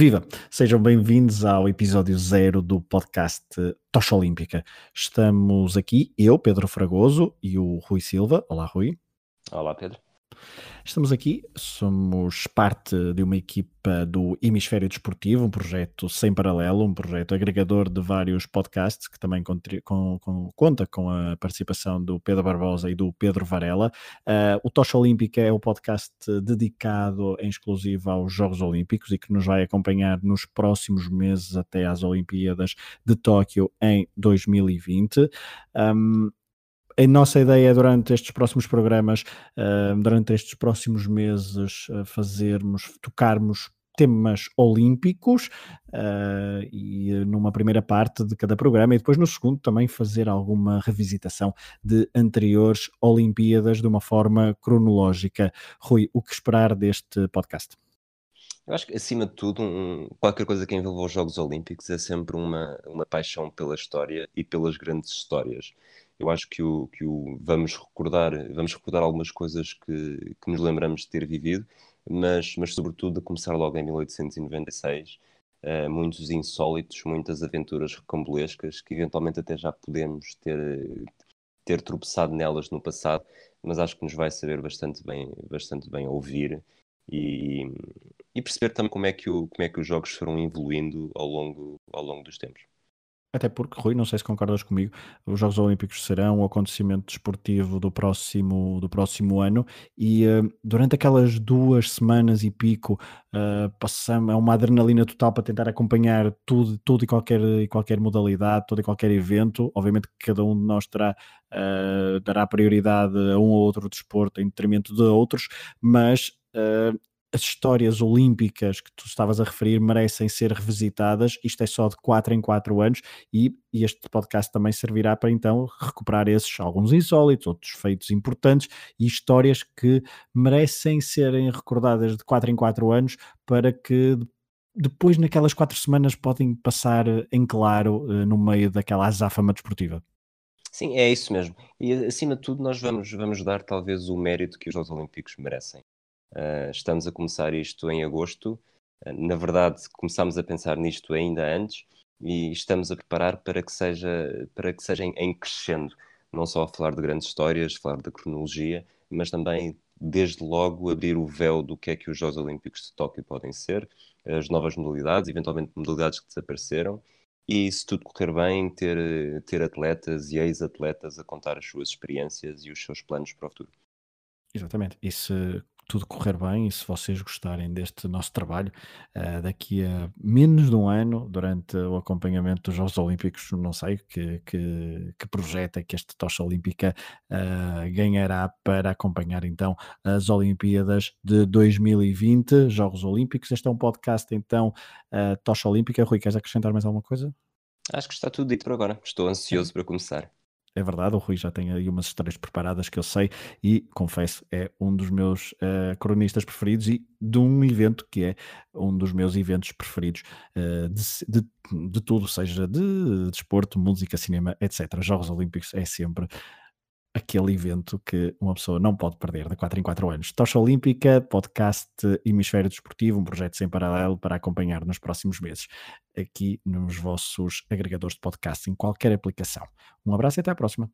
Viva! Sejam bem-vindos ao episódio zero do podcast Tocha Olímpica. Estamos aqui, eu, Pedro Fragoso, e o Rui Silva. Olá, Rui. Olá, Pedro. Estamos aqui, somos parte de uma equipa do Hemisfério Desportivo, um projeto sem paralelo, um projeto agregador de vários podcasts que também com, com, conta com a participação do Pedro Barbosa e do Pedro Varela. Uh, o Tocha Olímpica é o podcast dedicado em exclusivo aos Jogos Olímpicos e que nos vai acompanhar nos próximos meses até às Olimpíadas de Tóquio em 2020. Um, a nossa ideia é durante estes próximos programas, uh, durante estes próximos meses, fazermos, tocarmos temas olímpicos uh, e numa primeira parte de cada programa e depois no segundo também fazer alguma revisitação de anteriores Olimpíadas de uma forma cronológica. Rui, o que esperar deste podcast? Eu acho que, acima de tudo, um, qualquer coisa que envolva os Jogos Olímpicos é sempre uma, uma paixão pela história e pelas grandes histórias eu acho que o, que o vamos recordar, vamos recordar algumas coisas que, que nos lembramos de ter vivido, mas, mas sobretudo de começar logo em 1896, uh, eh, muitos insólitos, muitas aventuras recambolescas que eventualmente até já podemos ter, ter tropeçado nelas no passado, mas acho que nos vai saber bastante bem, bastante bem ouvir e, e perceber também como é, que o, como é que os jogos foram evoluindo ao longo, ao longo dos tempos. Até porque, Rui, não sei se concordas comigo, os Jogos Olímpicos serão o acontecimento desportivo do próximo, do próximo ano e uh, durante aquelas duas semanas e pico uh, passamos, é uma adrenalina total para tentar acompanhar tudo, tudo e, qualquer, e qualquer modalidade, todo e qualquer evento. Obviamente que cada um de nós terá, uh, dará prioridade a um ou outro desporto em detrimento de outros, mas Uh, as histórias olímpicas que tu estavas a referir merecem ser revisitadas. Isto é só de 4 em 4 anos e, e, este podcast também servirá para então recuperar esses alguns insólitos, outros feitos importantes e histórias que merecem serem recordadas de 4 em 4 anos para que depois naquelas 4 semanas podem passar em claro eh, no meio daquela azáfama desportiva. Sim, é isso mesmo. E acima de tudo nós vamos, vamos dar talvez o mérito que os Jogos Olímpicos merecem. Uh, estamos a começar isto em agosto. Uh, na verdade, começámos a pensar nisto ainda antes e estamos a preparar para que seja, para que seja em, em crescendo. Não só a falar de grandes histórias, falar da cronologia, mas também, desde logo, abrir o véu do que é que os Jogos Olímpicos de Tóquio podem ser, as novas modalidades, eventualmente modalidades que desapareceram, e se tudo correr bem, ter, ter atletas e ex-atletas a contar as suas experiências e os seus planos para o futuro. Exatamente. E se tudo correr bem e se vocês gostarem deste nosso trabalho, uh, daqui a menos de um ano, durante o acompanhamento dos Jogos Olímpicos, não sei que, que, que projeto é que esta tocha olímpica uh, ganhará para acompanhar então as Olimpíadas de 2020, Jogos Olímpicos. Este é um podcast então, uh, tocha olímpica. Rui, queres acrescentar mais alguma coisa? Acho que está tudo dito por agora. Estou ansioso para começar. É verdade, o Rui já tem aí umas histórias preparadas que eu sei e confesso, é um dos meus uh, cronistas preferidos e de um evento que é um dos meus eventos preferidos uh, de, de, de, tudo, seja de desporto, de música, cinema, etc. Jogos Olímpicos é sempre aquele evento que uma pessoa não pode perder de 4 em 4 anos. Tocha Olímpica, podcast Hemisfério Desportivo, um projeto sem paralelo para acompanhar nos próximos meses, aqui nos vossos agregadores de podcast, em qualquer aplicação. Um abraço e até à próxima.